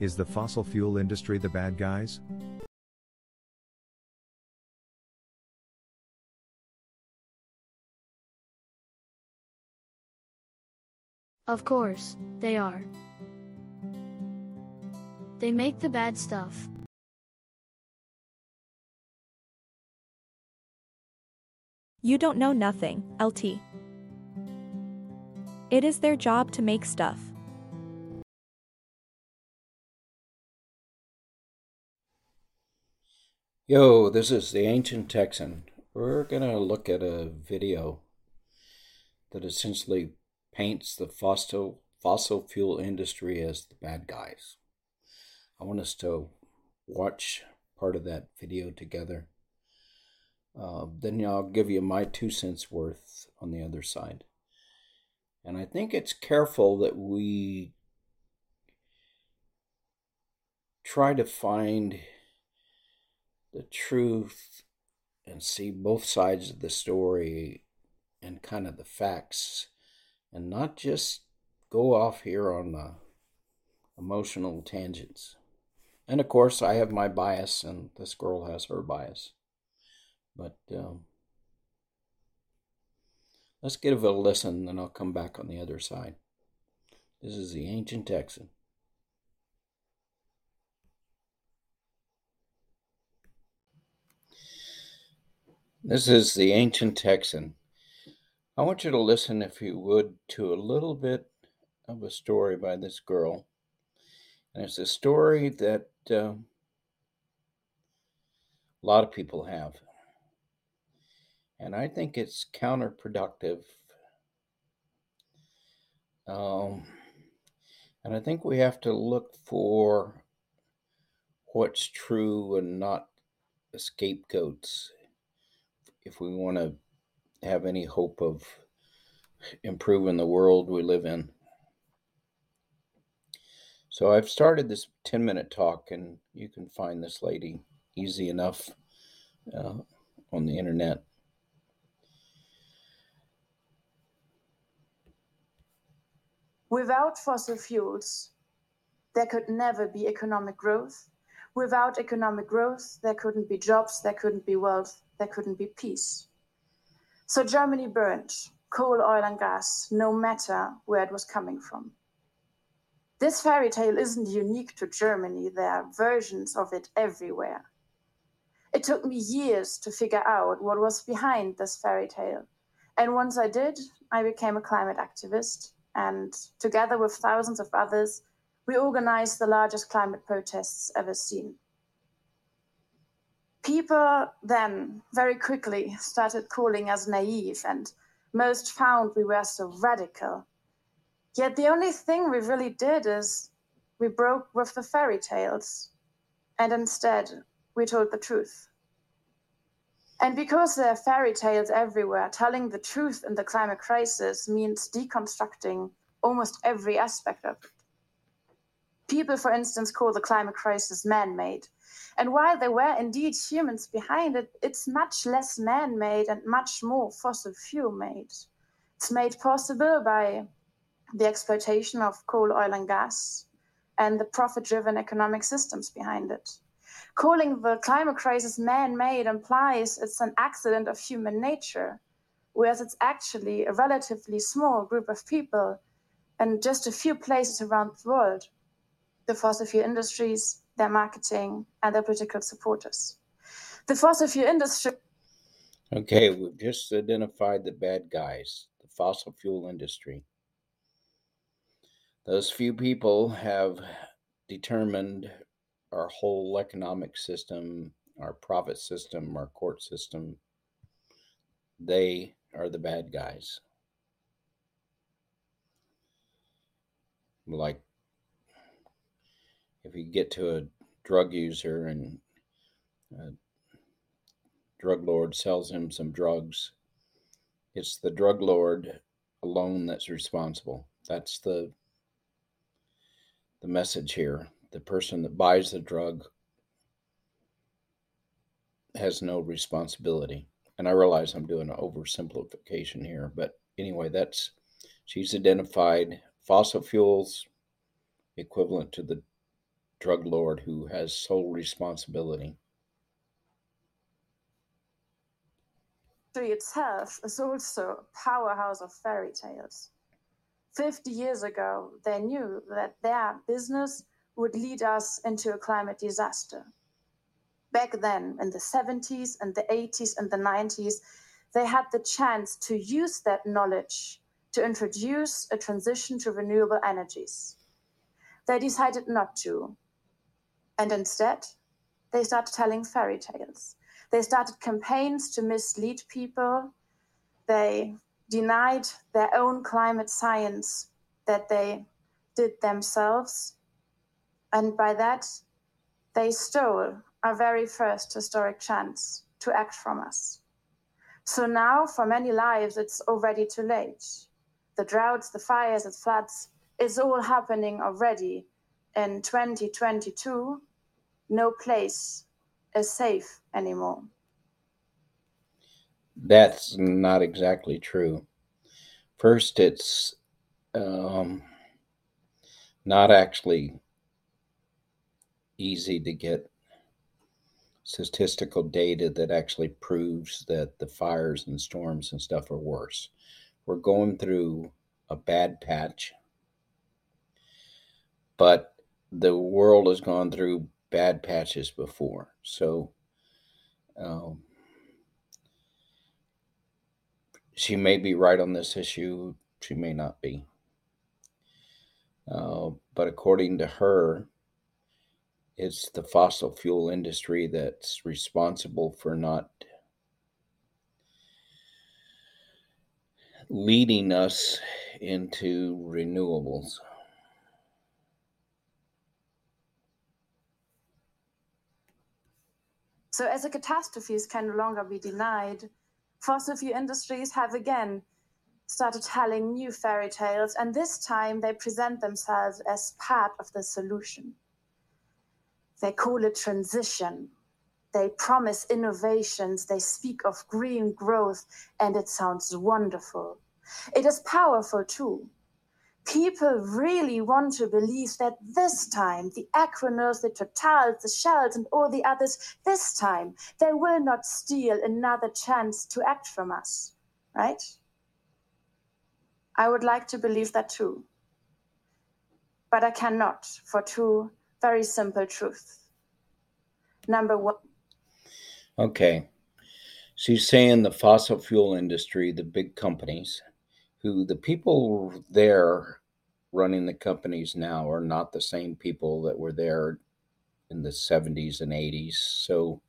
Is the fossil fuel industry the bad guys? Of course, they are. They make the bad stuff. You don't know nothing, LT. It is their job to make stuff. Yo, this is the Ancient Texan. We're going to look at a video that essentially paints the fossil, fossil fuel industry as the bad guys. I want us to watch part of that video together. Uh, then I'll give you my two cents worth on the other side. And I think it's careful that we try to find the truth and see both sides of the story and kind of the facts and not just go off here on the emotional tangents. And of course, I have my bias, and this girl has her bias. But um, let's give it a listen, then I'll come back on the other side. This is the Ancient Texan. This is the Ancient Texan. I want you to listen, if you would, to a little bit of a story by this girl. And it's a story that uh, a lot of people have. And I think it's counterproductive. Um, and I think we have to look for what's true and not scapegoats if we want to have any hope of improving the world we live in. So I've started this 10 minute talk, and you can find this lady easy enough uh, on the internet. Without fossil fuels, there could never be economic growth. Without economic growth, there couldn't be jobs, there couldn't be wealth, there couldn't be peace. So Germany burned coal, oil, and gas, no matter where it was coming from. This fairy tale isn't unique to Germany, there are versions of it everywhere. It took me years to figure out what was behind this fairy tale. And once I did, I became a climate activist. And together with thousands of others, we organized the largest climate protests ever seen. People then very quickly started calling us naive, and most found we were so radical Yet the only thing we really did is we broke with the fairy tales and instead we told the truth. And because there are fairy tales everywhere, telling the truth in the climate crisis means deconstructing almost every aspect of it. People, for instance, call the climate crisis man made. And while there were indeed humans behind it, it's much less man made and much more fossil fuel made. It's made possible by the exploitation of coal, oil, and gas, and the profit driven economic systems behind it. Calling the climate crisis man made implies it's an accident of human nature, whereas it's actually a relatively small group of people in just a few places around the world the fossil fuel industries, their marketing, and their political supporters. The fossil fuel industry. Okay, we've just identified the bad guys, the fossil fuel industry. Those few people have determined our whole economic system, our profit system, our court system. They are the bad guys. Like if you get to a drug user and a drug lord sells him some drugs, it's the drug lord alone that's responsible. That's the the message here. The person that buys the drug has no responsibility. And I realize I'm doing an oversimplification here, but anyway, that's she's identified fossil fuels equivalent to the drug lord who has sole responsibility. History itself is also a powerhouse of fairy tales. 50 years ago, they knew that their business would lead us into a climate disaster. Back then, in the 70s and the 80s and the 90s, they had the chance to use that knowledge to introduce a transition to renewable energies. They decided not to. And instead, they started telling fairy tales. They started campaigns to mislead people. They denied their own climate science that they did themselves. And by that, they stole our very first historic chance to act from us. So now, for many lives, it's already too late. The droughts, the fires, the floods, it's all happening already. In 2022, no place is safe anymore. That's not exactly true. First, it's um, not actually easy to get statistical data that actually proves that the fires and storms and stuff are worse. We're going through a bad patch, but the world has gone through bad patches before. So, um, she may be right on this issue, she may not be. Uh, but according to her, it's the fossil fuel industry that's responsible for not leading us into renewables. So, as the catastrophes can no longer be denied, fossil fuel industries have again started telling new fairy tales, and this time they present themselves as part of the solution. They call it transition. They promise innovations. They speak of green growth, and it sounds wonderful. It is powerful too. People really want to believe that this time, the Equinors, the Totals, the Shells, and all the others, this time, they will not steal another chance to act from us, right? I would like to believe that too. But I cannot for two very simple truths. Number one. Okay. She's saying the fossil fuel industry, the big companies, who the people there running the companies now are not the same people that were there in the 70s and 80s. So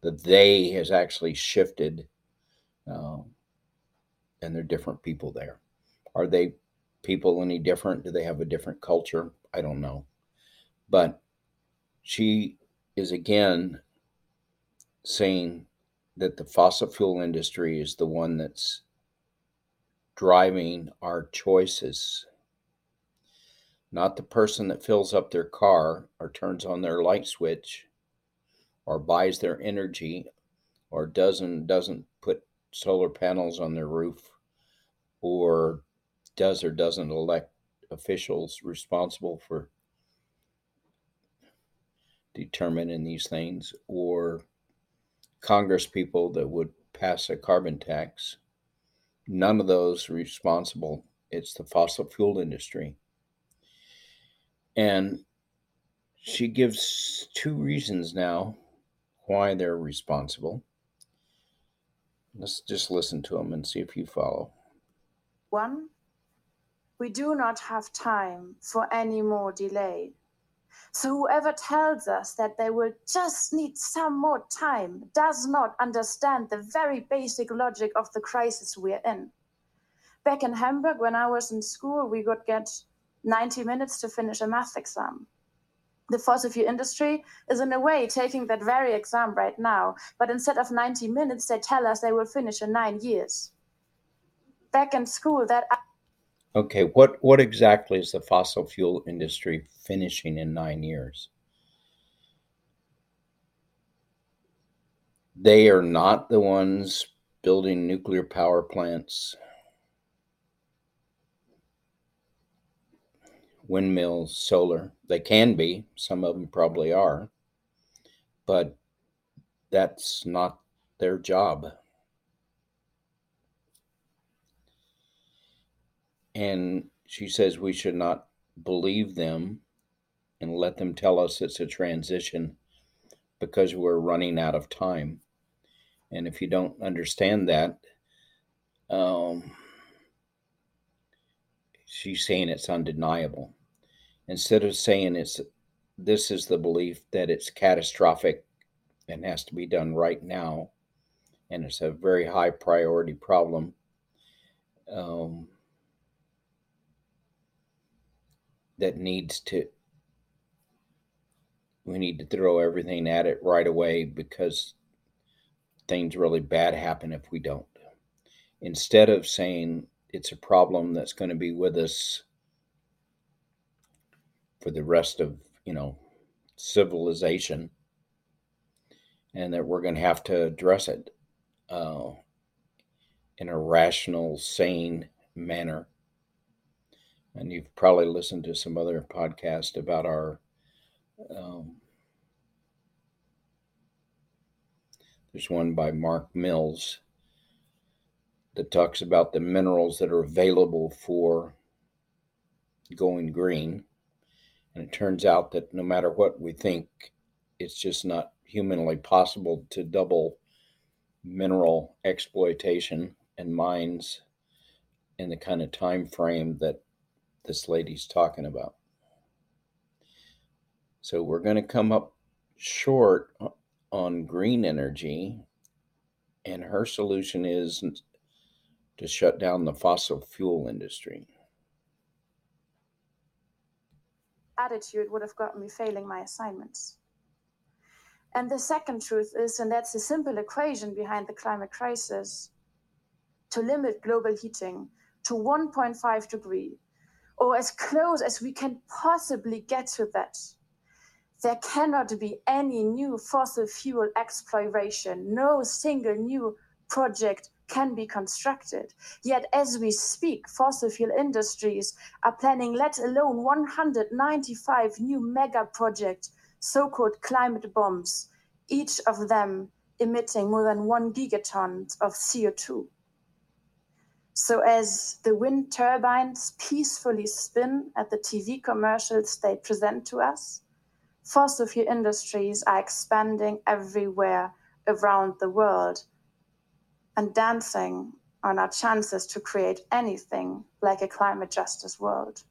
the they has actually shifted, um, and they're different people there. Are they people any different? Do they have a different culture? I don't know. But she is again saying that the fossil fuel industry is the one that's driving our choices, not the person that fills up their car or turns on their light switch or buys their energy or doesn't doesn't put solar panels on their roof or does or doesn't elect officials responsible for determining these things or congress people that would pass a carbon tax none of those responsible. It's the fossil fuel industry. And she gives two reasons now why they're responsible. Let's just listen to them and see if you follow. One, we do not have time for any more delay. So, whoever tells us that they will just need some more time does not understand the very basic logic of the crisis we're in. Back in Hamburg, when I was in school, we would get 90 minutes to finish a math exam. The fossil fuel industry is, in a way, taking that very exam right now, but instead of 90 minutes, they tell us they will finish in nine years. Back in school, that okay what what exactly is the fossil fuel industry finishing in 9 years they are not the ones building nuclear power plants windmills, solar. They can be, some of them probably are, but that's not their job. And she says we should not believe them and let them tell us it's a transition because we're running out of time. And if you don't understand that, um, she's saying it's undeniable. Instead of saying it's this is the belief that it's catastrophic and has to be done right now, and it's a very high priority problem. Um, that needs to we need to throw everything at it right away because things really bad happen if we don't. Instead of saying it's a problem that's going to be with us for the rest of, you know, civilization and that we're going to have to address it uh, in a rational, sane manner. And you've probably listened to some other podcast about our um, there's one by Mark Mills that talks about the minerals that are available for going green. And it turns out that no matter what we think, it's just not humanly possible to double mineral exploitation and mines in the kind of time frame that this lady's talking about. So we're going to come up short on green energy, and her solution is to shut down the fossil fuel industry. Attitude would have gotten me failing my assignments. And the second truth is, and that's a simple equation behind the climate crisis, to limit global heating to 1.5 degree, or as close as we can possibly get to that there cannot be any new fossil fuel exploration. No single new project can be constructed. Yet, as we speak, fossil fuel industries are planning, let alone 195 new mega projects, so called climate bombs, each of them emitting more than one gigaton of CO2. So, as the wind turbines peacefully spin at the TV commercials they present to us, fossil fuel industries are expanding everywhere around the world and dancing on our chances to create anything like a climate justice world.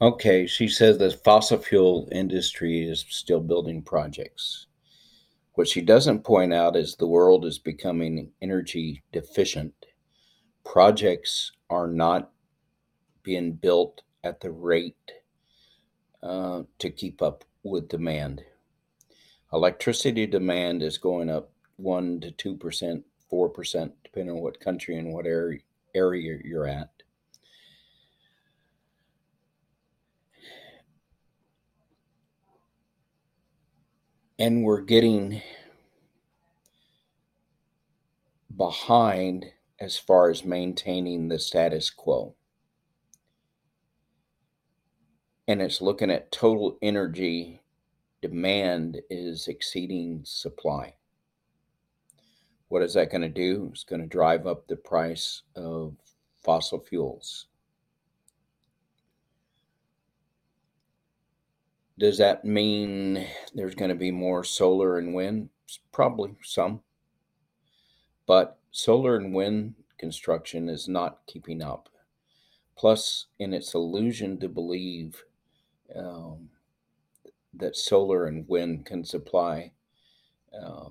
Okay, she says the fossil fuel industry is still building projects. What she doesn't point out is the world is becoming energy deficient. Projects are not being built at the rate uh, to keep up with demand. Electricity demand is going up 1 to 2%, 4%, depending on what country and what area, area you're at. And we're getting behind as far as maintaining the status quo and it's looking at total energy demand is exceeding supply. What is that going to do? It's going to drive up the price of fossil fuels. Does that mean there's going to be more solar and wind? Probably some. But solar and wind construction is not keeping up. Plus, in its illusion to believe um, that solar and wind can supply uh,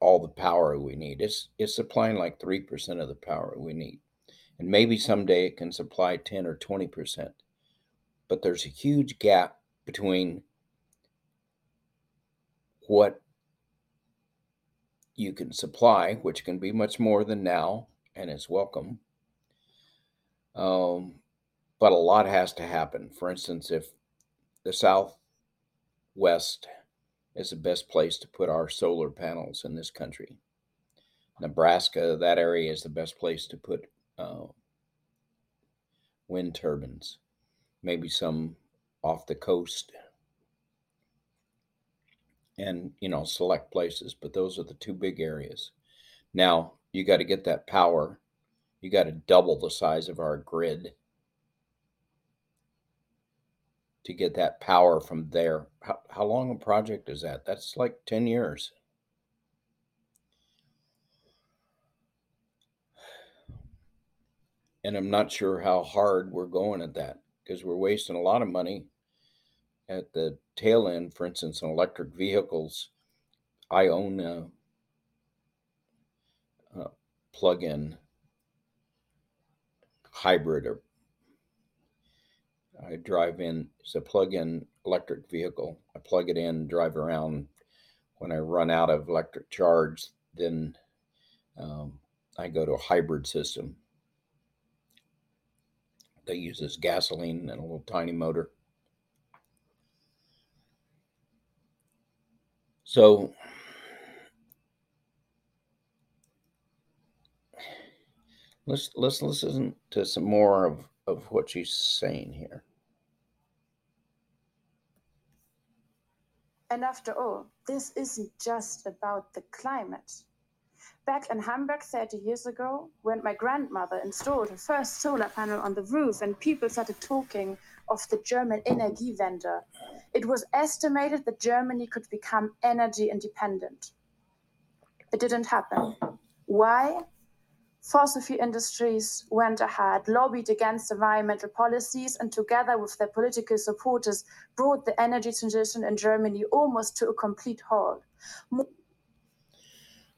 all the power we need. It's it's supplying like three percent of the power we need, and maybe someday it can supply ten or twenty percent. But there's a huge gap between what you can supply, which can be much more than now, and is welcome. Um, but a lot has to happen. For instance, if the Southwest is the best place to put our solar panels in this country, Nebraska, that area is the best place to put uh, wind turbines, maybe some off the coast. And you know select places but those are the two big areas. Now you got to get that power. You got to double the size of our grid to get that power from there. How, how long a project is that? That's like 10 years. And i'm not sure how hard we're going at that because we're wasting a lot of money at the tail end, for instance, in electric vehicles, I own a, a plug-in hybrid or I drive in it's a plug-in electric vehicle. I plug it in, drive around. When I run out of electric charge, then um, I go to a hybrid system that uses gasoline and a little tiny motor. So let's let's listen to some more of, of what she's saying here. And after all, this isn't just about the climate. Back in Hamburg 30 years ago, when my grandmother installed her first solar panel on the roof and people started talking of the German Energiewende, it was estimated that Germany could become energy independent. It didn't happen. Why? Fossil fuel industries went ahead, lobbied against environmental policies, and together with their political supporters, brought the energy transition in Germany almost to a complete halt.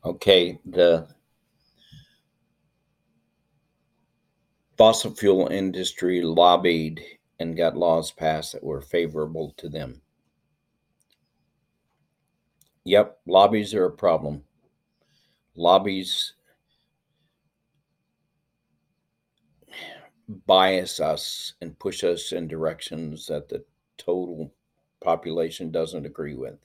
Okay, the fossil fuel industry lobbied and got laws passed that were favorable to them. Yep, lobbies are a problem. Lobbies bias us and push us in directions that the total population doesn't agree with.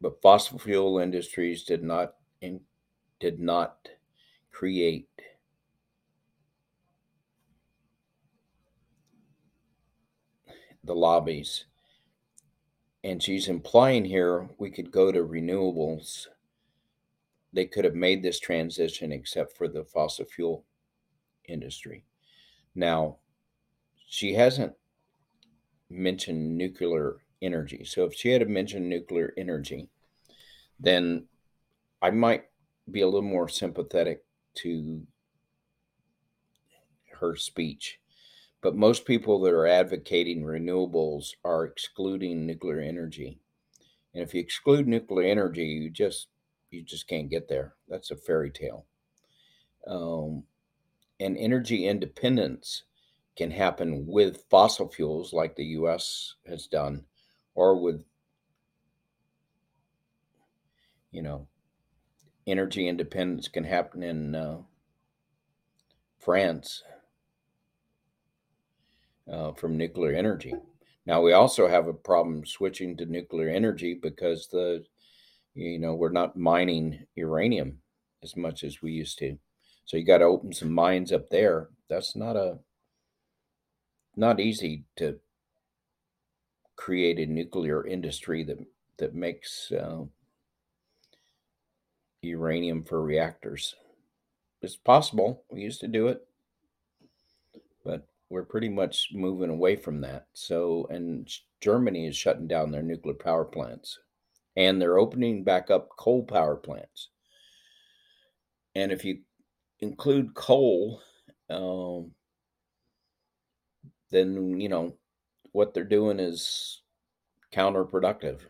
But fossil fuel industries did not in, did not create the lobbies. And she's implying here we could go to renewables. They could have made this transition except for the fossil fuel industry. Now, she hasn't mentioned nuclear energy. So if she had mentioned nuclear energy, then I might be a little more sympathetic to her speech. But most people that are advocating renewables are excluding nuclear energy. And if you exclude nuclear energy, you just you just can't get there. That's a fairy tale. Um, and energy independence can happen with fossil fuels, like the U.S. has done, or with you know energy independence can happen in uh, France uh, from nuclear energy. Now we also have a problem switching to nuclear energy because the you know we're not mining uranium as much as we used to. So you got to open some mines up there. That's not a not easy to create a nuclear industry that that makes uh, uranium for reactors. It's possible. We used to do it, but we're pretty much moving away from that. So, and Germany is shutting down their nuclear power plants and they're opening back up coal power plants. And if you include coal, um, then, you know, what they're doing is counterproductive.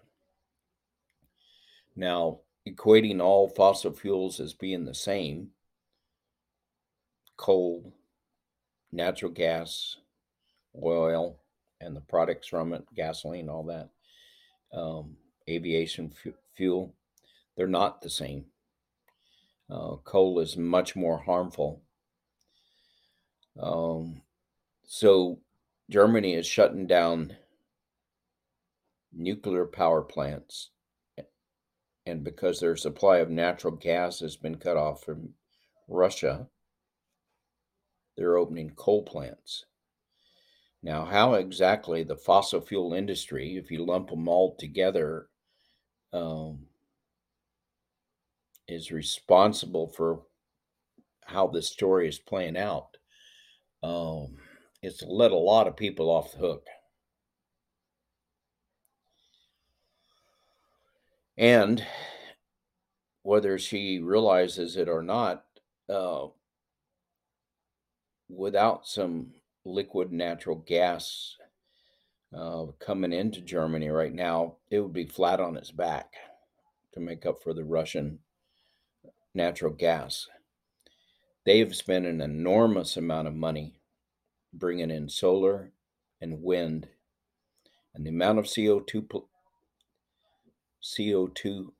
Now, equating all fossil fuels as being the same coal, natural gas, oil, and the products from it, gasoline, all that, um, aviation fuel, they're not the same. Uh, coal is much more harmful. Um, so Germany is shutting down nuclear power plants. And because their supply of natural gas has been cut off from Russia, they're opening coal plants. Now, how exactly the fossil fuel industry, if you lump them all together, um, is responsible for how this story is playing out, um, it's let a lot of people off the hook. And whether she realizes it or not, uh, without some liquid natural gas uh, coming into Germany right now, it would be flat on its back to make up for the Russian natural gas. They've spent an enormous amount of money bringing in solar and wind, and the amount of CO2 CO2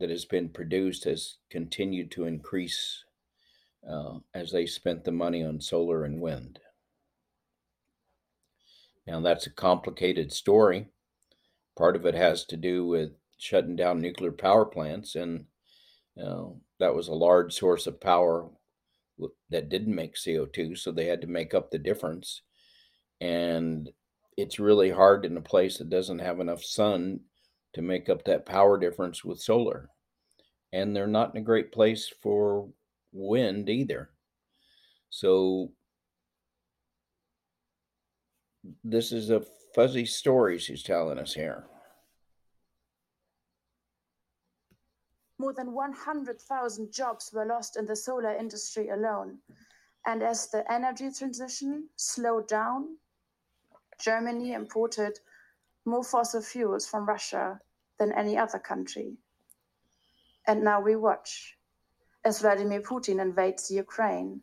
that has been produced has continued to increase uh, as they spent the money on solar and wind. Now, that's a complicated story. Part of it has to do with shutting down nuclear power plants, and uh, that was a large source of power that didn't make CO2, so they had to make up the difference. And it's really hard in a place that doesn't have enough sun to make up that power difference with solar. And they're not in a great place for wind either. So this is a fuzzy story she's telling us here. More than 100,000 jobs were lost in the solar industry alone. And as the energy transition slowed down, Germany imported more fossil fuels from Russia than any other country. And now we watch as Vladimir Putin invades Ukraine,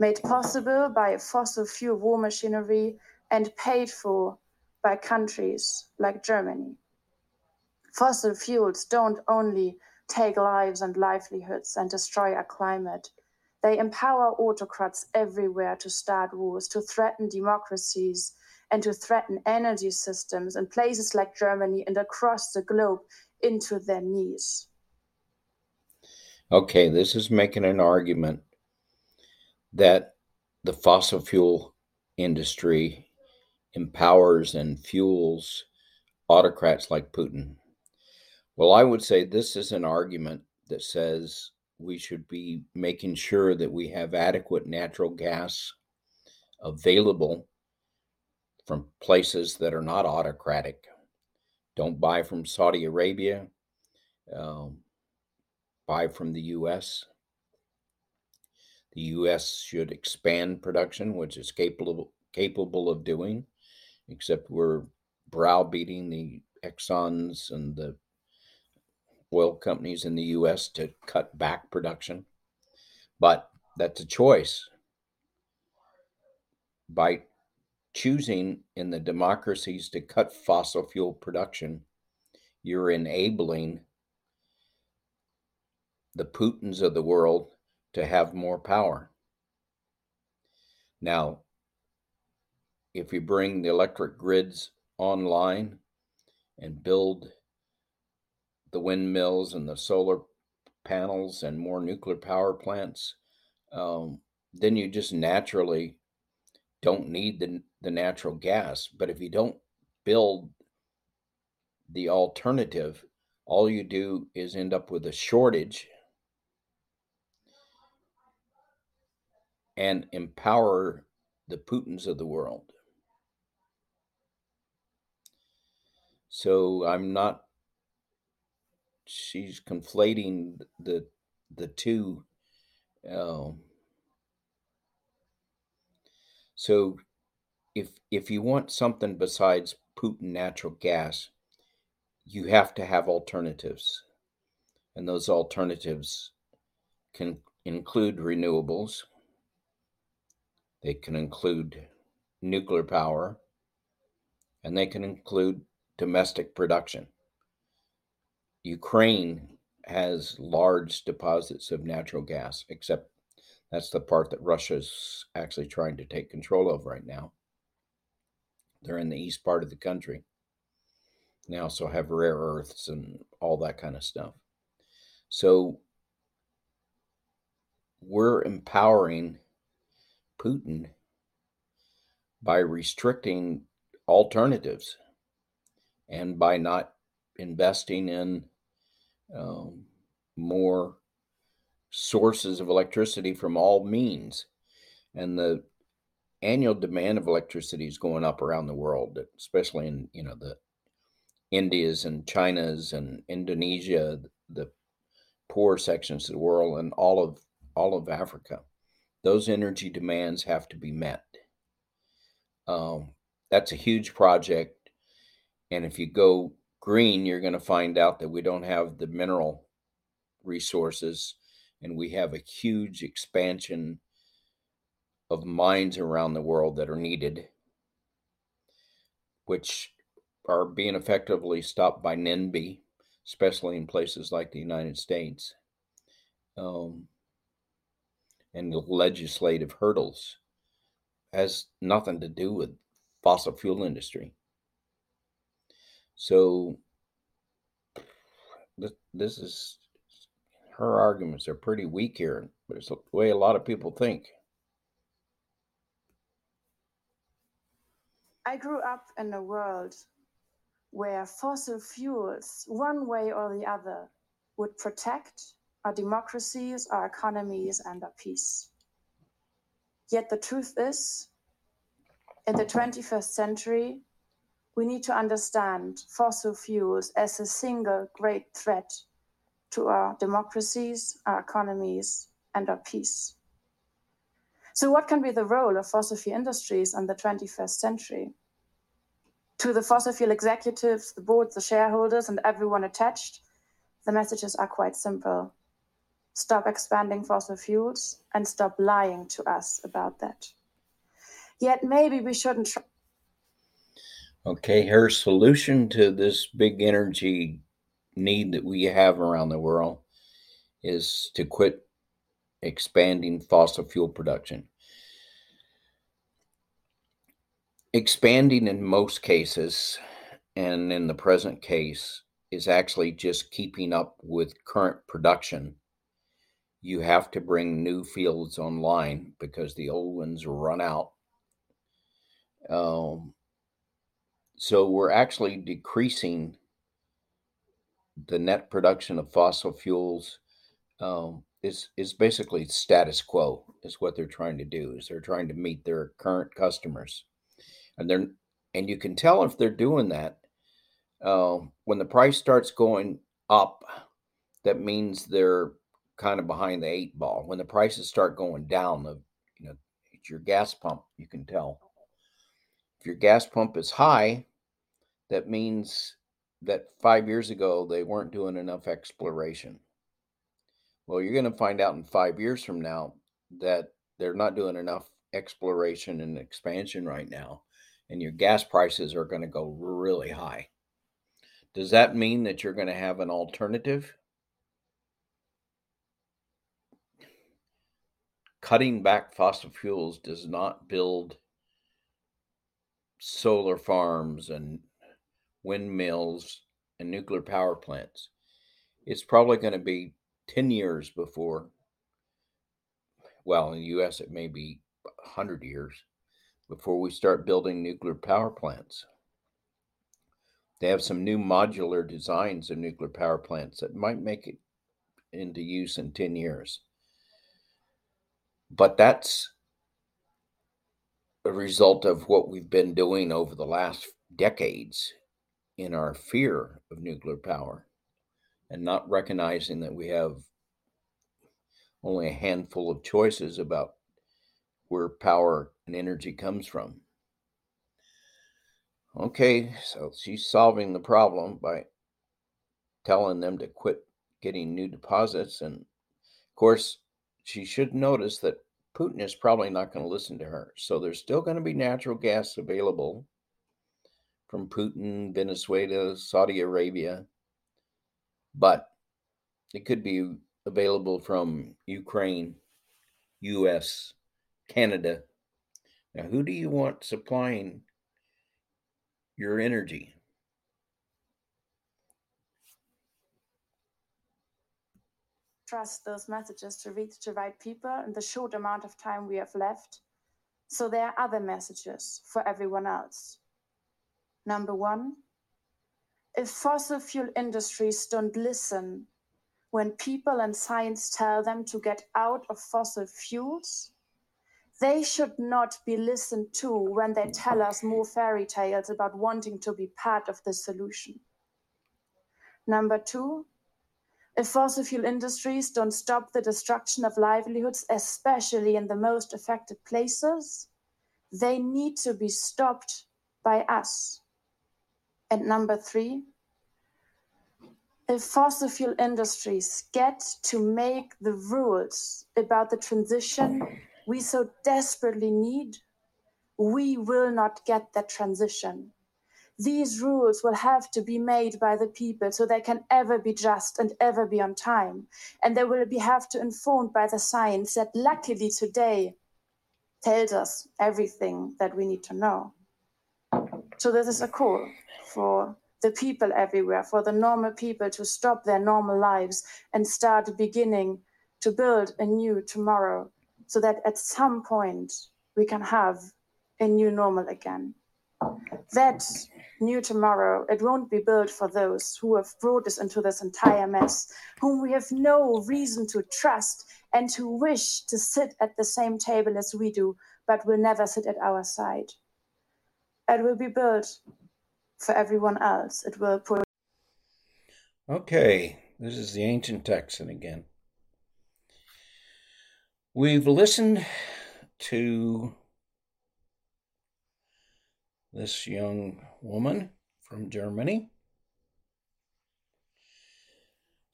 made possible by fossil fuel war machinery and paid for by countries like Germany. Fossil fuels don't only take lives and livelihoods and destroy our climate. They empower autocrats everywhere to start wars, to threaten democracies, and to threaten energy systems in places like Germany and across the globe into their knees. Okay, this is making an argument that the fossil fuel industry empowers and fuels autocrats like Putin. Well, I would say this is an argument that says we should be making sure that we have adequate natural gas available from places that are not autocratic. Don't buy from Saudi Arabia. Um, buy from the U.S. The U.S. should expand production, which is capable capable of doing, except we're browbeating the Exxon's and the oil companies in the U.S. to cut back production. But that's a choice. By choosing in the democracies to cut fossil fuel production, you're enabling the Putins of the world to have more power. Now, if you bring the electric grids online and build the windmills and the solar panels and more nuclear power plants, um, then you just naturally don't need the, the natural gas. But if you don't build the alternative, all you do is end up with a shortage and empower the Putins of the world. So I'm not she's conflating the the two um, so if if you want something besides Putin natural gas, you have to have alternatives. And those alternatives can include renewables. They can include nuclear power and they can include domestic production. Ukraine has large deposits of natural gas, except that's the part that Russia's actually trying to take control of right now. They're in the east part of the country. They also have rare earths and all that kind of stuff. So we're empowering Putin by restricting alternatives and by not investing in um, more sources of electricity from all means. And the annual demand of electricity is going up around the world, especially in you know the Indias and Chinas and Indonesia, the poor sections of the world, and all of all of Africa. Those energy demands have to be met. Um, that's a huge project, and if you go green, you're going to find out that we don't have the mineral resources, and we have a huge expansion of mines around the world that are needed, which are being effectively stopped by NIMBY, especially in places like the United States, um, and the legislative hurdles has nothing to do with fossil fuel industry. So this is her arguments are pretty weak here, but it's the way a lot of people think. I grew up in a world where fossil fuels, one way or the other, would protect our democracies, our economies, and our peace. Yet the truth is, in the 21st century, we need to understand fossil fuels as a single great threat to our democracies, our economies, and our peace. So, what can be the role of fossil fuel industries in the 21st century? To the fossil fuel executives, the boards, the shareholders, and everyone attached, the messages are quite simple. Stop expanding fossil fuels and stop lying to us about that. Yet maybe we shouldn't. Try- okay, her solution to this big energy need that we have around the world is to quit expanding fossil fuel production. Expanding in most cases, and in the present case, is actually just keeping up with current production. You have to bring new fields online because the old ones run out. Um, so we're actually decreasing the net production of fossil fuels um, is is basically status quo. Is what they're trying to do. Is they're trying to meet their current customers, and they're and you can tell if they're doing that uh, when the price starts going up. That means they're kind of behind the eight ball. When the prices start going down, the you know it's your gas pump. You can tell your gas pump is high, that means that five years ago they weren't doing enough exploration. Well, you're going to find out in five years from now that they're not doing enough exploration and expansion right now, and your gas prices are going to go really high. Does that mean that you're going to have an alternative? Cutting back fossil fuels does not build solar farms and windmills, and nuclear power plants. It's probably going to be 10 years before, well, in the US, it may be 100 years before we start building nuclear power plants. They have some new modular designs of nuclear power plants that might make it into use in 10 years. But that's a result of what we've been doing over the last decades in our fear of nuclear power and not recognizing that we have only a handful of choices about where power and energy comes from. Okay, so she's solving the problem by telling them to quit getting new deposits. And of course, she should notice that Putin is probably not going to listen to her. So there's still going to be natural gas available from Putin, Venezuela, Saudi Arabia, but it could be available from Ukraine, US, Canada. Now, who do you want supplying your energy? Trust those messages to reach the right people in the short amount of time we have left So there are other messages for everyone else. Number one, if fossil fuel industries don't listen when people and science tell them to get out of fossil fuels, they should not be listened to when they tell us more fairy tales about wanting to be part of the solution. Number two, if fossil fuel industries don't stop the destruction of livelihoods, especially in the most affected places, they need to be stopped by us. And number three, if fossil fuel industries get to make the rules about the transition we so desperately need, we will not get that transition. These rules will have to be made by the people so they can ever be just and ever be on time. And they will be have to informed by the science that luckily today tells us everything that we need to know. So this is a call for the people everywhere, for the normal people to stop their normal lives and start beginning to build a new tomorrow so that at some point we can have a new normal again. That new tomorrow, it won't be built for those who have brought us into this entire mess, whom we have no reason to trust and who wish to sit at the same table as we do, but will never sit at our side. It will be built for everyone else. It will. Okay, this is the ancient Texan again. We've listened to this young woman from Germany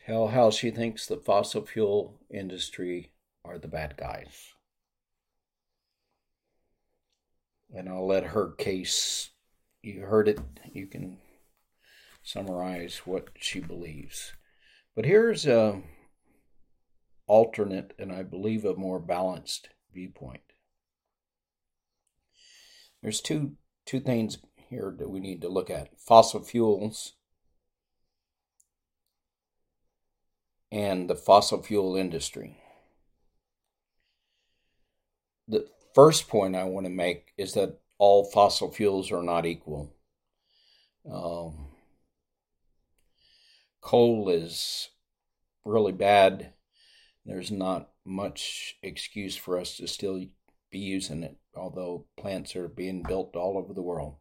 tell how she thinks the fossil fuel industry are the bad guys. And I'll let her case, you heard it, you can summarize what she believes. But here's a alternate and I believe a more balanced viewpoint. There's two two things here that we need to look at. Fossil fuels and the fossil fuel industry. The first point I want to make is that all fossil fuels are not equal. Um, coal is really bad there's not much excuse for us to still be using it, although plants are being built all over the world,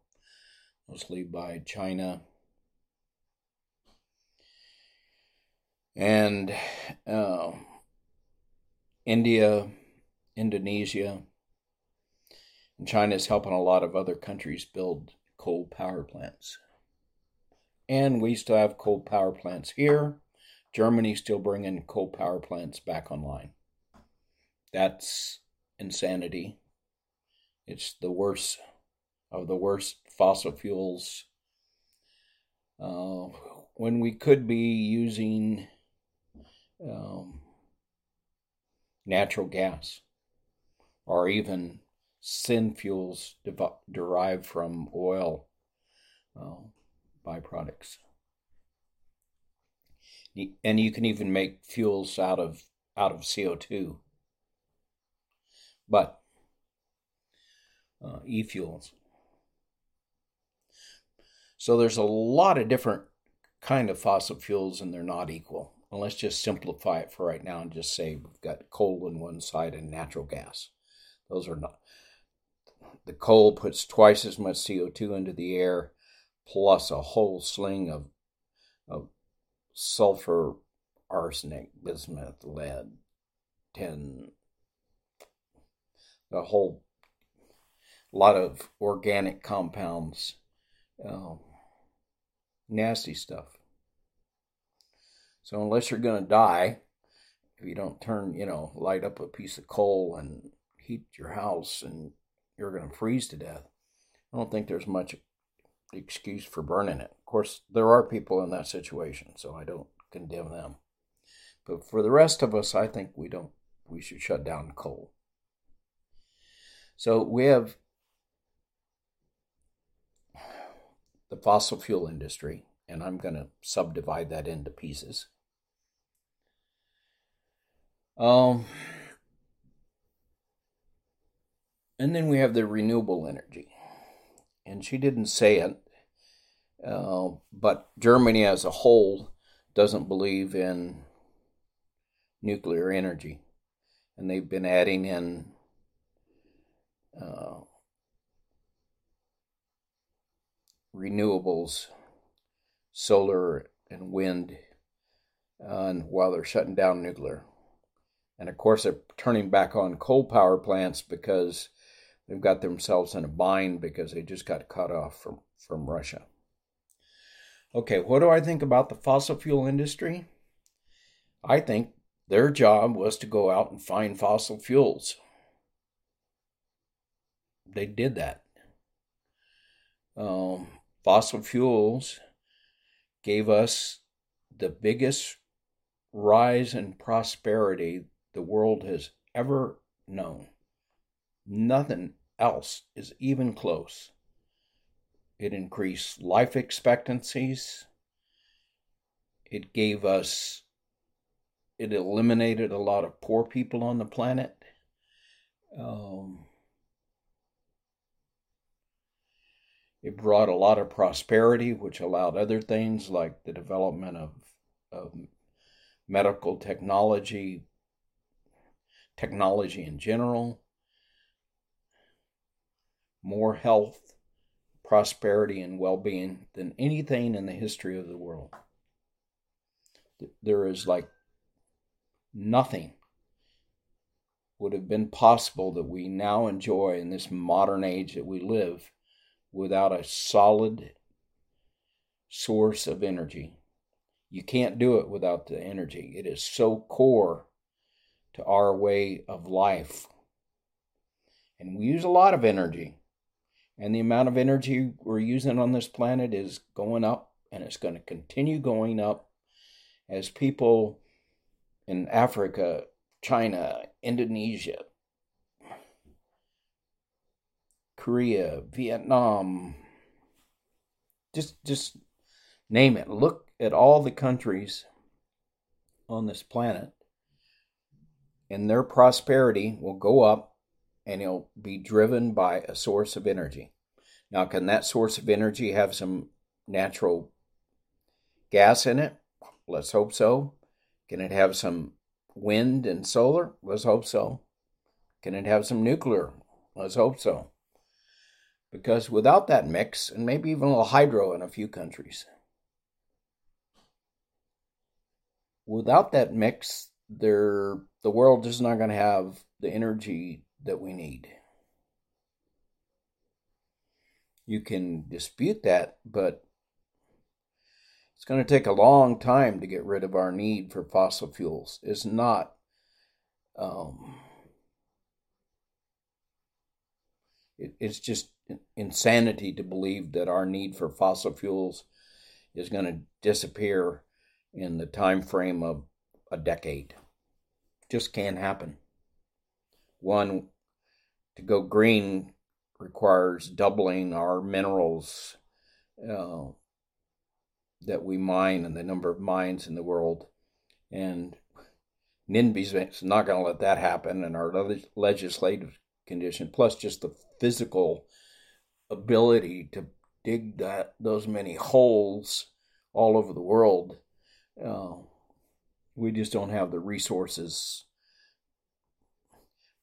mostly by China. And uh, India, Indonesia, and China is helping a lot of other countries build coal power plants. And we still have coal power plants here Germany's still bringing coal power plants back online. That's insanity. It's the worst of the worst fossil fuels. Uh, when we could be using um, natural gas or even syn fuels derived from oil uh, byproducts and you can even make fuels out of out of CO2. But uh, e-fuels. So there's a lot of different kind of fossil fuels and they're not equal. And let's just simplify it for right now and just say we've got coal on one side and natural gas. Those are not the coal puts twice as much CO2 into the air plus a whole sling of of sulfur, arsenic, bismuth, lead, tin, a whole lot of organic compounds, um, nasty stuff. So unless you're going to die, if you don't turn, you know, light up a piece of coal and heat your house and you're going to freeze to death, I don't think there's much excuse for burning it. Of course, there are people in that situation, so I don't condemn them. But for the rest of us, I think we don't. We should shut down coal. So we have the fossil fuel industry, and I'm going to subdivide that into pieces. Um, And then we have the renewable energy. And she didn't say it, uh, but Germany as a whole doesn't believe in nuclear energy. And they've been adding in uh, renewables, solar and wind, uh, and while they're shutting down nuclear. And of course, they're turning back on coal power plants because they've got themselves in a bind because they just got cut off from, from Russia. Okay, what do I think about the fossil fuel industry? I think their job was to go out and find fossil fuels. They did that. Um, fossil fuels gave us the biggest rise in prosperity the world has ever known. Nothing else is even close. It increased life expectancies. It gave us, it eliminated a lot of poor people on the planet. Um, it brought a lot of prosperity, which allowed other things like the development of, of medical technology, technology in general, more health, prosperity, and well being than anything in the history of the world. There is like nothing would have been possible that we now enjoy in this modern age that we live without a solid source of energy. You can't do it without the energy. It is so core to our way of life. And we use a lot of energy. And the amount of energy we're using on this planet is going up and it's going to continue going up as people in Africa, China, Indonesia, Korea, Vietnam, just just name it. Look at all the countries on this planet and their prosperity will go up and it'll be driven by a source of energy. Now, can that source of energy have some natural gas in it? Let's hope so. Can it have some wind and solar? Let's hope so. Can it have some nuclear? Let's hope so. Because without that mix, and maybe even a little hydro in a few countries, without that mix, the world is not going to have the energy that we need. You can dispute that, but it's going to take a long time to get rid of our need for fossil fuels. It's not. Um, it, it's just insanity to believe that our need for fossil fuels is going to disappear in the time frame of a decade. Just can't happen. One, to go green requires doubling our minerals uh, that we mine and the number of mines in the world. And NIMBY's not going to let that happen, and our legislative condition, plus just the physical ability to dig that those many holes all over the world. Uh, we just don't have the resources.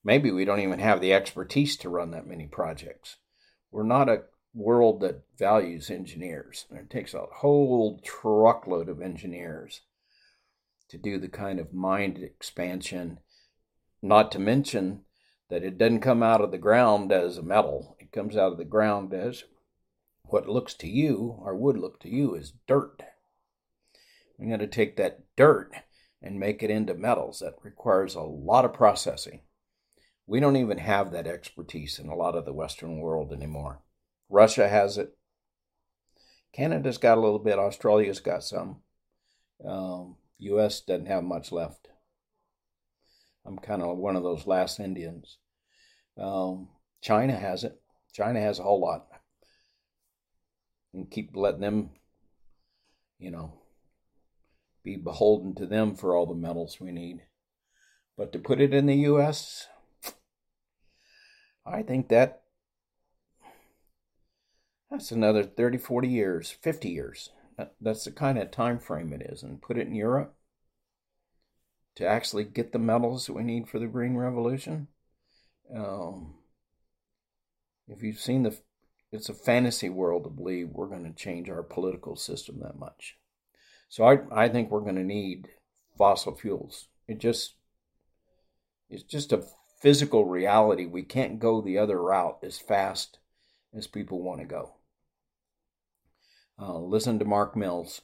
Maybe we don't even have the expertise to run that many projects. We're not a world that values engineers. It takes a whole truckload of engineers to do the kind of mind expansion, not to mention that it doesn't come out of the ground as a metal. Comes out of the ground as what looks to you, or would look to you, as dirt. We're going to take that dirt and make it into metals. That requires a lot of processing. We don't even have that expertise in a lot of the Western world anymore. Russia has it. Canada's got a little bit. Australia's got some. Um, U.S. doesn't have much left. I'm kind of one of those last Indians. Um, China has it. China has a whole lot. And keep letting them, you know, be beholden to them for all the metals we need. But to put it in the U.S., I think that that's another 30, 40 years, 50 years. That's the kind of time frame it is. And put it in Europe to actually get the metals that we need for the Green Revolution. Um, if you've seen the, it's a fantasy world to believe we're going to change our political system that much. So I, I think we're going to need fossil fuels. It just, it's just a physical reality. We can't go the other route as fast as people want to go. Uh, listen to Mark Mills.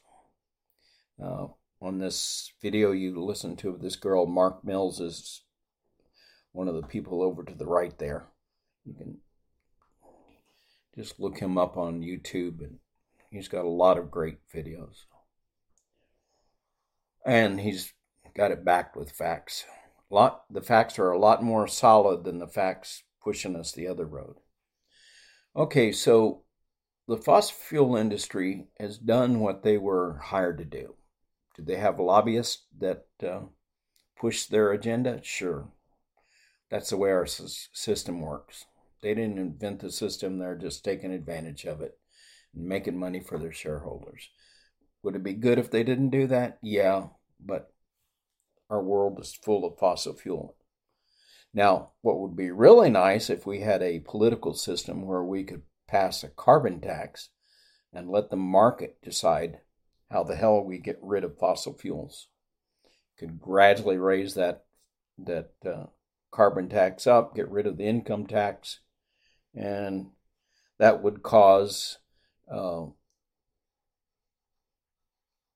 Uh, on this video you listen to of this girl, Mark Mills is one of the people over to the right there. You can just look him up on YouTube, and he's got a lot of great videos. And he's got it backed with facts. A lot the facts are a lot more solid than the facts pushing us the other road. Okay, so the fossil fuel industry has done what they were hired to do. Did they have lobbyists that uh, push their agenda? Sure. That's the way our system works. They didn't invent the system, they're just taking advantage of it and making money for their shareholders. Would it be good if they didn't do that? Yeah, but our world is full of fossil fuel. Now, what would be really nice if we had a political system where we could pass a carbon tax and let the market decide how the hell we get rid of fossil fuels. Could gradually raise that that uh, carbon tax up, get rid of the income tax, and that would cause uh,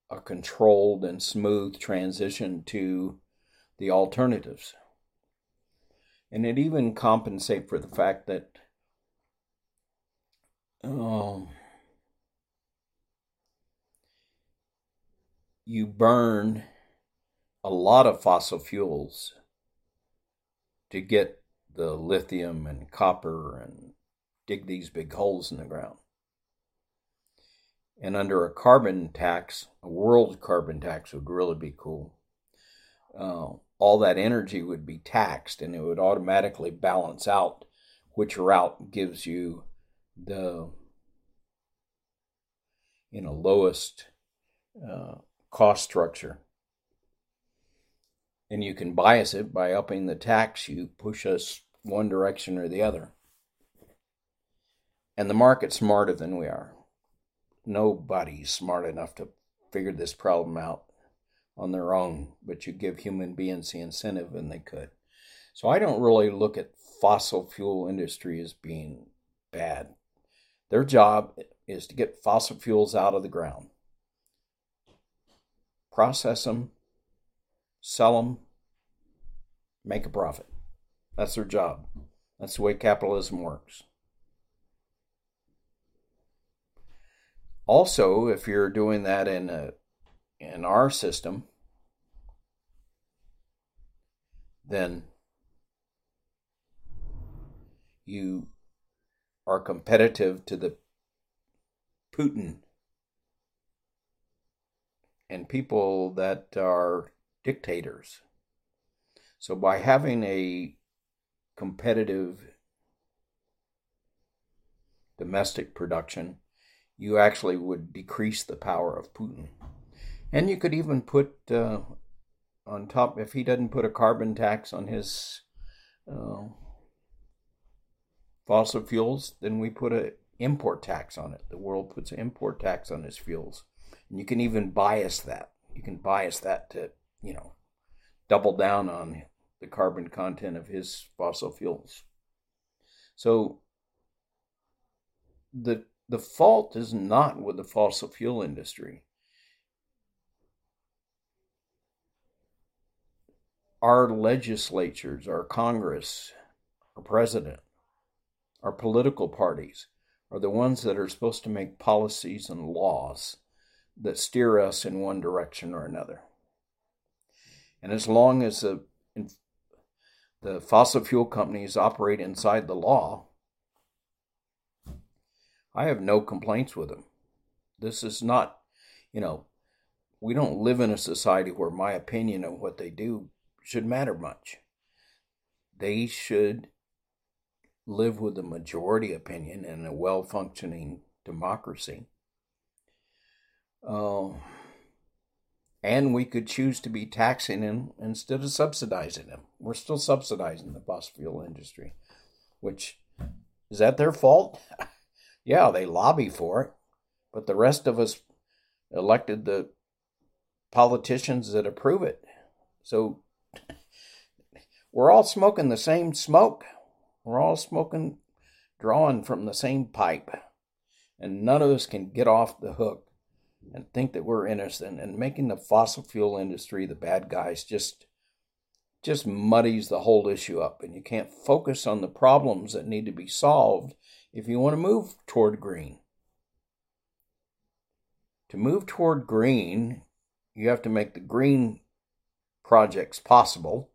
a controlled and smooth transition to the alternatives. And it even compensate for the fact that um, you burn a lot of fossil fuels to get the lithium and copper and dig these big holes in the ground. And under a carbon tax, a world carbon tax would really be cool. Uh, all that energy would be taxed and it would automatically balance out which route gives you the you know lowest uh, cost structure. And you can bias it by upping the tax. You push us one direction or the other. And the market's smarter than we are. Nobody's smart enough to figure this problem out on their own, but you give human beings the incentive and they could. So I don't really look at fossil fuel industry as being bad. Their job is to get fossil fuels out of the ground process them, sell them, make a profit. That's their job. That's the way capitalism works. Also, if you're doing that in a in our system, then you are competitive to the Putin and people that are dictators. So by having a competitive domestic production, you actually would decrease the power of Putin. And you could even put uh, on top, if he doesn't put a carbon tax on his uh, fossil fuels, then we put an import tax on it. The world puts an import tax on its fuels. And you can even bias that. You can bias that to, you know, double down on the carbon content of his fossil fuels. So the the fault is not with the fossil fuel industry. Our legislatures, our Congress, our president, our political parties are the ones that are supposed to make policies and laws that steer us in one direction or another. And as long as the, the fossil fuel companies operate inside the law, I have no complaints with them. This is not, you know, we don't live in a society where my opinion of what they do should matter much. They should live with a majority opinion in a well functioning democracy. Uh, and we could choose to be taxing them instead of subsidizing them. We're still subsidizing the fossil fuel industry, which is that their fault? yeah, they lobby for it, but the rest of us elected the politicians that approve it. So we're all smoking the same smoke. We're all smoking, drawing from the same pipe. And none of us can get off the hook and think that we're innocent and making the fossil fuel industry the bad guys just just muddies the whole issue up and you can't focus on the problems that need to be solved if you want to move toward green to move toward green you have to make the green projects possible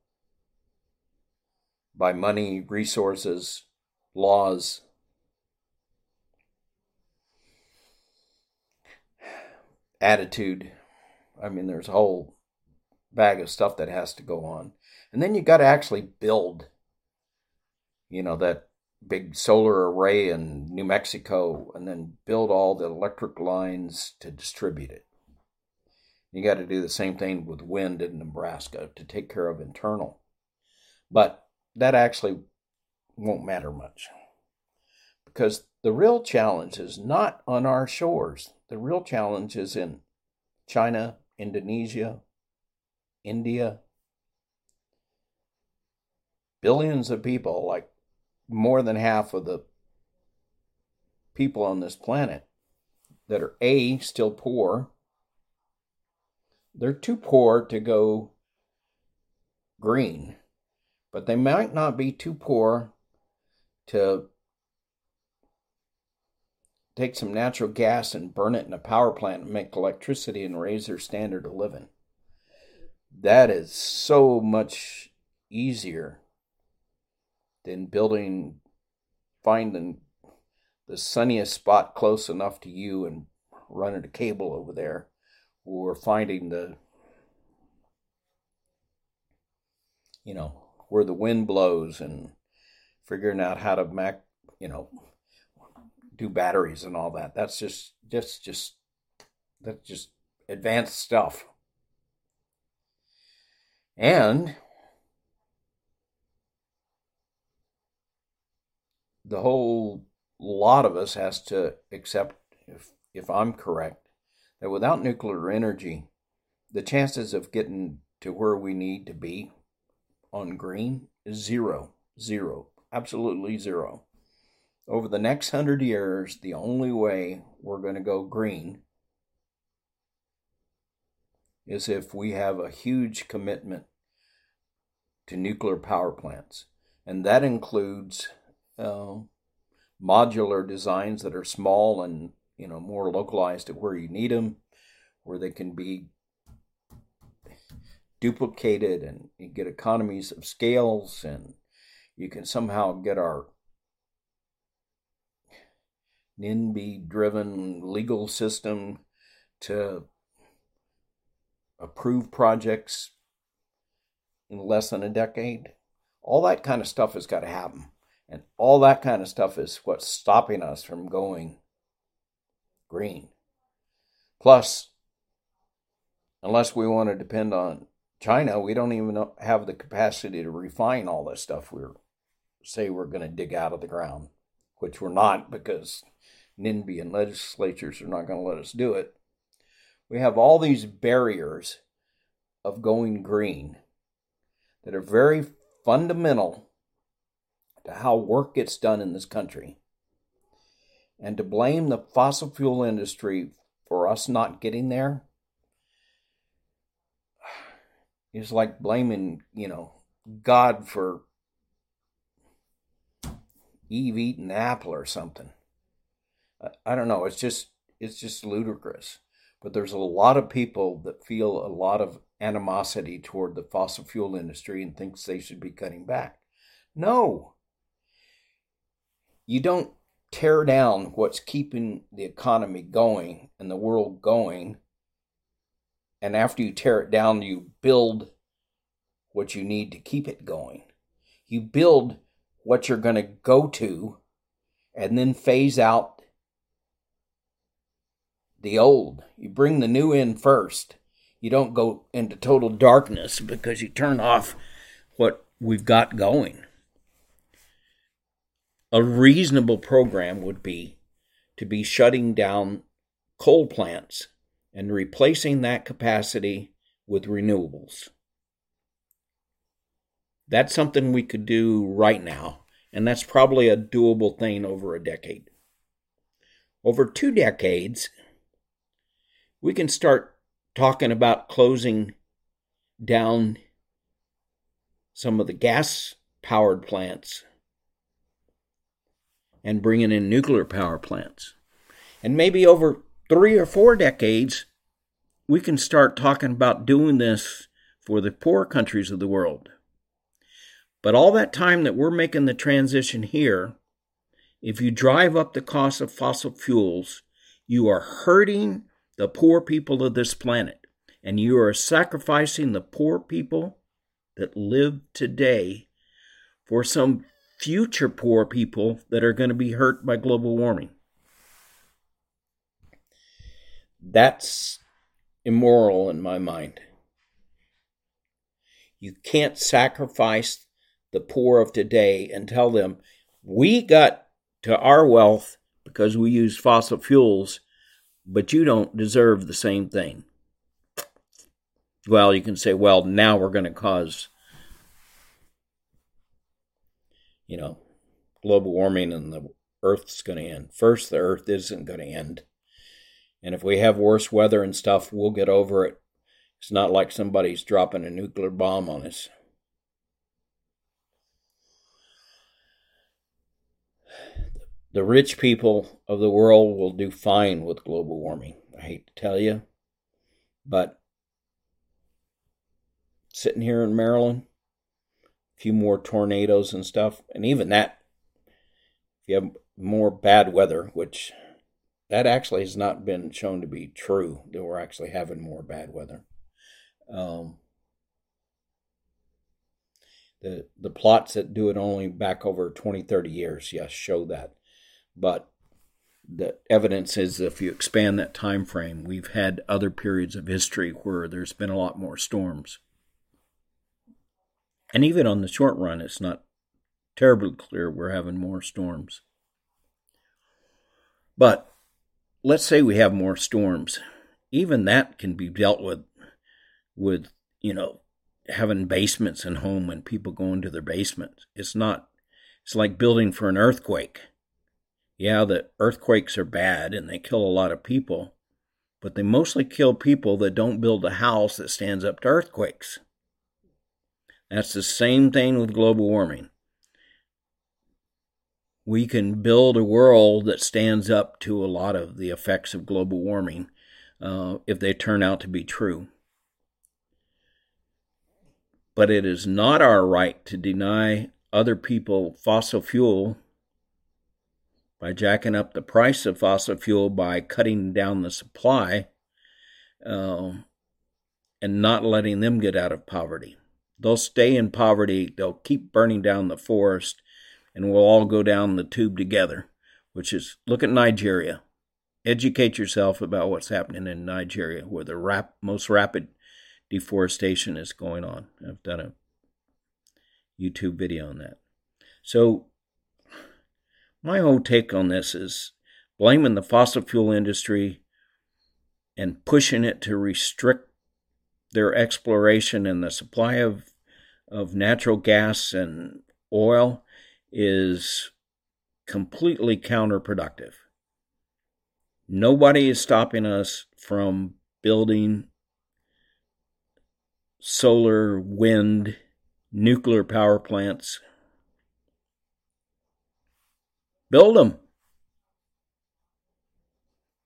by money resources laws attitude. I mean, there's a whole bag of stuff that has to go on. And then you got to actually build, you know, that big solar array in New Mexico and then build all the electric lines to distribute it. You got to do the same thing with wind in Nebraska to take care of internal. But that actually won't matter much because the real challenge is not on our shores. The real challenge is in China, Indonesia, India. Billions of people, like more than half of the people on this planet, that are A, still poor. They're too poor to go green, but they might not be too poor to take some natural gas and burn it in a power plant and make electricity and raise their standard of living. That is so much easier than building, finding the sunniest spot close enough to you and running a cable over there, or finding the, you know, where the wind blows and figuring out how to mac, you know, do batteries and all that. That's just just just that's just advanced stuff. And the whole lot of us has to accept if if I'm correct that without nuclear energy the chances of getting to where we need to be on green is zero zero absolutely zero over the next hundred years, the only way we're going to go green is if we have a huge commitment to nuclear power plants. And that includes uh, modular designs that are small and you know more localized to where you need them, where they can be duplicated and you get economies of scales and you can somehow get our NIMBY driven legal system to approve projects in less than a decade. All that kind of stuff has got to happen. And all that kind of stuff is what's stopping us from going green. Plus, unless we want to depend on China, we don't even have the capacity to refine all this stuff we say we're going to dig out of the ground, which we're not because NIMBY legislatures are not going to let us do it. We have all these barriers of going green that are very fundamental to how work gets done in this country. And to blame the fossil fuel industry for us not getting there is like blaming, you know, God for Eve eating an apple or something. I don't know. It's just it's just ludicrous. But there's a lot of people that feel a lot of animosity toward the fossil fuel industry and thinks they should be cutting back. No. You don't tear down what's keeping the economy going and the world going. And after you tear it down, you build what you need to keep it going. You build what you're going to go to and then phase out the old. You bring the new in first. You don't go into total darkness because you turn off what we've got going. A reasonable program would be to be shutting down coal plants and replacing that capacity with renewables. That's something we could do right now, and that's probably a doable thing over a decade. Over two decades, we can start talking about closing down some of the gas powered plants and bringing in nuclear power plants. And maybe over three or four decades, we can start talking about doing this for the poor countries of the world. But all that time that we're making the transition here, if you drive up the cost of fossil fuels, you are hurting the poor people of this planet. And you are sacrificing the poor people that live today for some future poor people that are going to be hurt by global warming. That's immoral in my mind. You can't sacrifice the poor of today and tell them we got to our wealth because we use fossil fuels, but you don't deserve the same thing. Well, you can say, well, now we're going to cause, you know, global warming and the earth's going to end. First, the earth isn't going to end. And if we have worse weather and stuff, we'll get over it. It's not like somebody's dropping a nuclear bomb on us. The rich people of the world will do fine with global warming. I hate to tell you, but sitting here in Maryland, few more tornadoes and stuff, and even that, if you have more bad weather, which that actually has not been shown to be true, that we're actually having more bad weather. Um, the the plots that do it only back over 20 30 years yes show that but the evidence is if you expand that time frame, we've had other periods of history where there's been a lot more storms. And even on the short run, it's not terribly clear we're having more storms. But let's say we have more storms. Even that can be dealt with with, you know, having basements in home when people go into their basements. It's not it's like building for an earthquake yeah, the earthquakes are bad and they kill a lot of people, but they mostly kill people that don't build a house that stands up to earthquakes. That's the same thing with global warming. We can build a world that stands up to a lot of the effects of global warming uh, if they turn out to be true. But it is not our right to deny other people fossil fuel by jacking up the price of fossil fuel by cutting down the supply uh, and not letting them get out of poverty. They'll stay in poverty, they'll keep burning down the forest, and we'll all go down the tube together, which is look at Nigeria. Educate yourself about what's happening in Nigeria, where the rap, most rapid deforestation is going on. I've done a YouTube video on that. So my whole take on this is blaming the fossil fuel industry and pushing it to restrict their exploration and the supply of of natural gas and oil is completely counterproductive. Nobody is stopping us from building solar, wind, nuclear power plants Build them.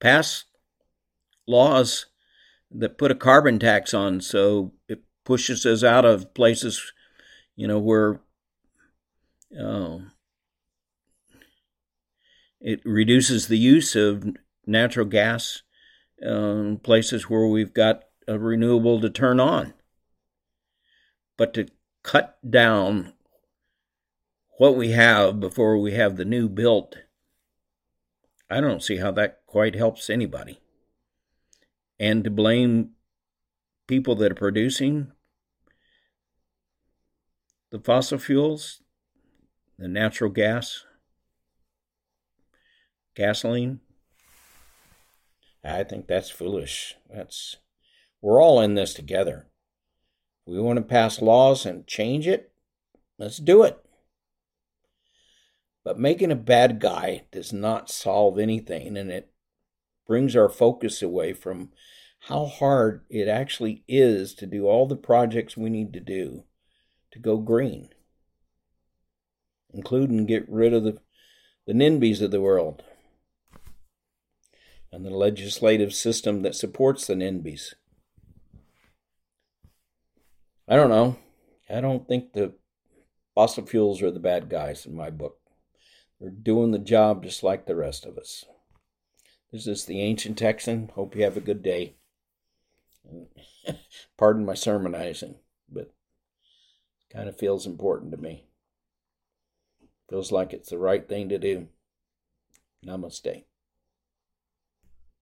Pass laws that put a carbon tax on so it pushes us out of places, you know, where uh, it reduces the use of natural gas uh, places where we've got a renewable to turn on. But to cut down what we have before we have the new built, I don't see how that quite helps anybody. And to blame people that are producing the fossil fuels, the natural gas, gasoline, I think that's foolish. That's we're all in this together. We want to pass laws and change it. Let's do it. But making a bad guy does not solve anything, and it brings our focus away from how hard it actually is to do all the projects we need to do to go green, including get rid of the, the NIMBYs of the world and the legislative system that supports the NIMBYs. I don't know. I don't think the fossil fuels are the bad guys in my book. They're doing the job just like the rest of us. This is the Ancient Texan. Hope you have a good day. Pardon my sermonizing, but kind of feels important to me. Feels like it's the right thing to do. Namaste.